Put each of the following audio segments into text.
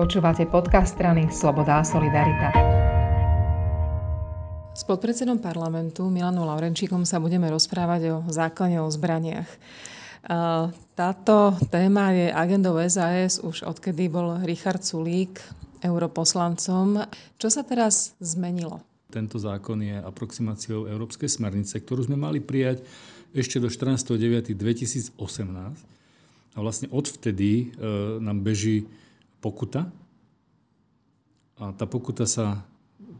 Počúvate podcast strany Sloboda a Solidarita. S podpredsedom parlamentu Milanom Laurenčíkom sa budeme rozprávať o zákone o zbraniach. Táto téma je agendou SAS už odkedy bol Richard Sulík europoslancom. Čo sa teraz zmenilo? Tento zákon je aproximáciou Európskej smernice, ktorú sme mali prijať ešte do 14.9.2018. A vlastne odvtedy e, nám beží pokuta. A tá pokuta sa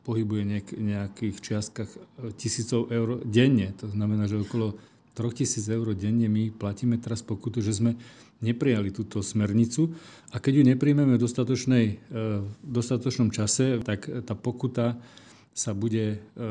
pohybuje nejak, nejakých čiastkách e, tisícov eur denne. To znamená, že okolo 3000 eur denne my platíme teraz pokutu, že sme neprijali túto smernicu a keď ju nepríjmeme v dostatočnej, e, dostatočnom čase, tak tá pokuta sa bude, e,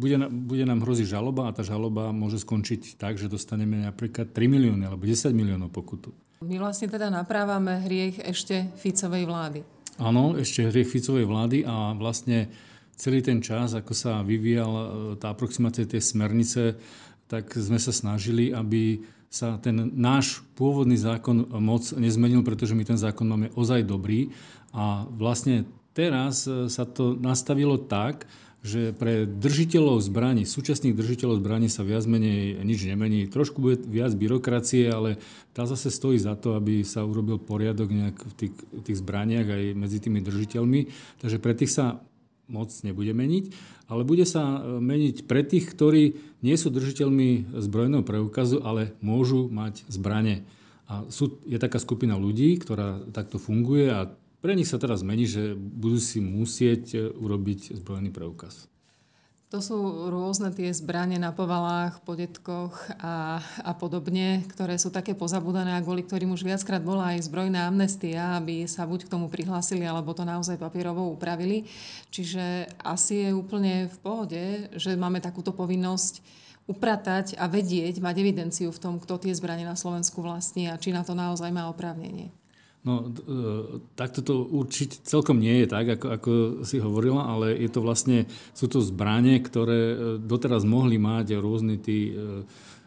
bude, bude nám hroziť žaloba a tá žaloba môže skončiť tak, že dostaneme napríklad 3 milióny alebo 10 miliónov pokutu. My vlastne teda naprávame hriech ešte Ficovej vlády. Áno, ešte hriech Ficovej vlády a vlastne celý ten čas, ako sa vyvíjal e, tá aproximácia tej smernice, tak sme sa snažili, aby sa ten náš pôvodný zákon moc nezmenil, pretože my ten zákon máme ozaj dobrý a vlastne teraz e, sa to nastavilo tak, že pre držiteľov zbraní, súčasných držiteľov zbraní sa viac menej nič nemení. Trošku bude viac byrokracie, ale tá zase stojí za to, aby sa urobil poriadok nejak v tých, tých zbraniach aj medzi tými držiteľmi. Takže pre tých sa moc nebude meniť, ale bude sa e, meniť pre tých, ktorí nie sú držiteľmi zbrojného preukazu, ale môžu mať zbranie. A sú, je taká skupina ľudí, ktorá takto funguje a pre nich sa teraz zmení, že budú si musieť e, urobiť zbrojený preukaz. To sú rôzne tie zbranie na povalách, podetkoch a, a podobne, ktoré sú také pozabúdané a kvôli ktorým už viackrát bola aj zbrojná amnestia, aby sa buď k tomu prihlásili, alebo to naozaj papierovo upravili. Čiže asi je úplne v pohode, že máme takúto povinnosť upratať a vedieť, mať evidenciu v tom, kto tie zbranie na Slovensku vlastní a či na to naozaj má oprávnenie. No, e, takto to určiť celkom nie je tak, ako, ako si hovorila, ale je to vlastne, sú to zbranie, ktoré e, doteraz mohli mať rôzni tí e,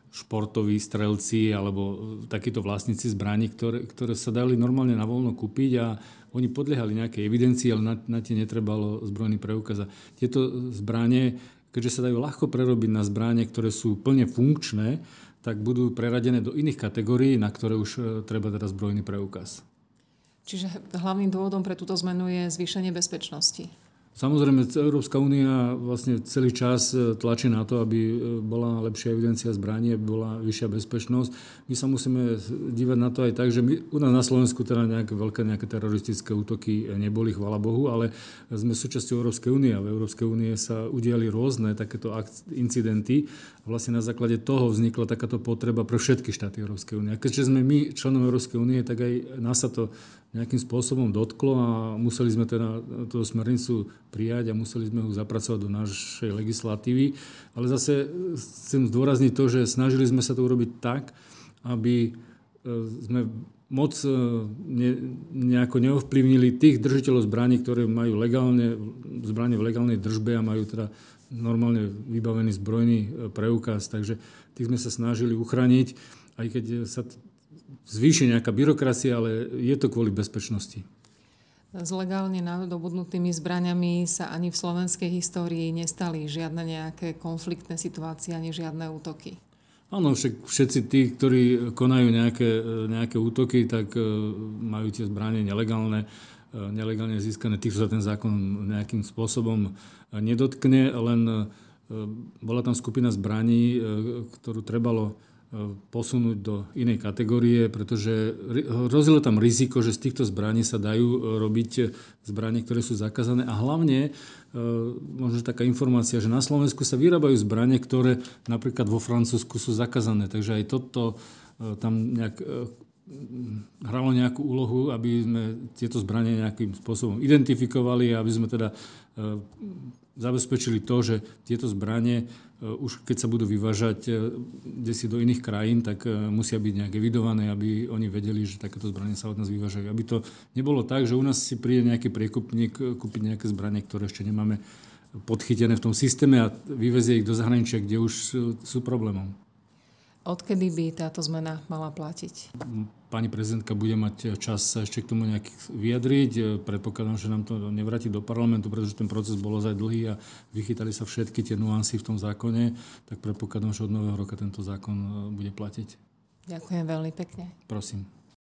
športoví strelci alebo takíto vlastníci zbraní, ktoré, ktoré sa dali normálne na voľno kúpiť a oni podliehali nejakej evidencii, ale na, na tie netrebalo zbrojný preukaz. Tieto zbranie, keďže sa dajú ľahko prerobiť na zbranie, ktoré sú plne funkčné, tak budú preradené do iných kategórií, na ktoré už treba teda zbrojný preukaz. Čiže hlavným dôvodom pre túto zmenu je zvýšenie bezpečnosti. Samozrejme, Európska únia vlastne celý čas e, tlačí na to, aby e, bola lepšia evidencia zbraní, aby bola vyššia bezpečnosť. My sa musíme dívať na to aj tak, že my, u nás na Slovensku teda nejaké veľké nejaké teroristické útoky neboli, chvala Bohu, ale sme súčasťou Európskej únie a v Európskej únie sa udiali rôzne takéto incidenty vlastne na základe toho vznikla takáto potreba pre všetky štáty Európskej únie. A keďže sme my členom Európskej únie, tak aj nás sa to nejakým spôsobom dotklo a museli sme teda tú smernicu prijať a museli sme ho zapracovať do našej legislatívy. Ale zase chcem zdôrazniť to, že snažili sme sa to urobiť tak, aby e, sme moc e, ne, nejako neovplyvnili tých držiteľov zbraní, ktoré majú legálne, zbranie v legálnej držbe a majú teda normálne vybavený zbrojný e, preukaz. Takže tých sme sa snažili uchrániť, aj keď sa zvýši nejaká byrokracia, ale je to kvôli bezpečnosti. S legálne nadobudnutými zbraniami sa ani v slovenskej histórii nestali žiadne nejaké konfliktné situácie ani žiadne útoky. Áno, však všetci tí, ktorí konajú nejaké, nejaké útoky, tak e, majú tie zbranie nelegálne, e, nelegálne získané. Tých sa ten zákon nejakým spôsobom nedotkne, len e, bola tam skupina zbraní, ktorú trebalo posunúť do inej kategórie, pretože hrozilo tam riziko, že z týchto zbraní sa dajú e, robiť zbranie, ktoré sú zakázané a hlavne e, možno taká informácia, že na Slovensku sa vyrábajú zbranie, ktoré napríklad vo Francúzsku sú zakázané. Takže aj toto e, tam nejak hralo nejakú úlohu, aby sme tieto zbranie nejakým spôsobom identifikovali a aby sme teda zabezpečili to, že tieto zbranie e, už keď sa budú vyvážať e, kde si do iných krajín, tak e, musia byť nejak evidované, aby oni vedeli, že takéto zbranie sa od nás vyvážajú. Aby to nebolo tak, že u nás si príde nejaký priekupník kúpiť nejaké zbranie, ktoré ešte nemáme podchytené v tom systéme a vyvezie ich do zahraničia, kde už sú problémom. Odkedy by táto zmena mala platiť? Pani prezidentka bude mať čas sa ešte k tomu nejak vyjadriť. Predpokladám, že nám to nevráti do parlamentu, pretože ten proces bol ozaj dlhý a vychytali sa všetky tie nuancy v tom zákone, tak predpokladám, že od nového roka tento zákon bude platiť. Ďakujem veľmi pekne. Prosím.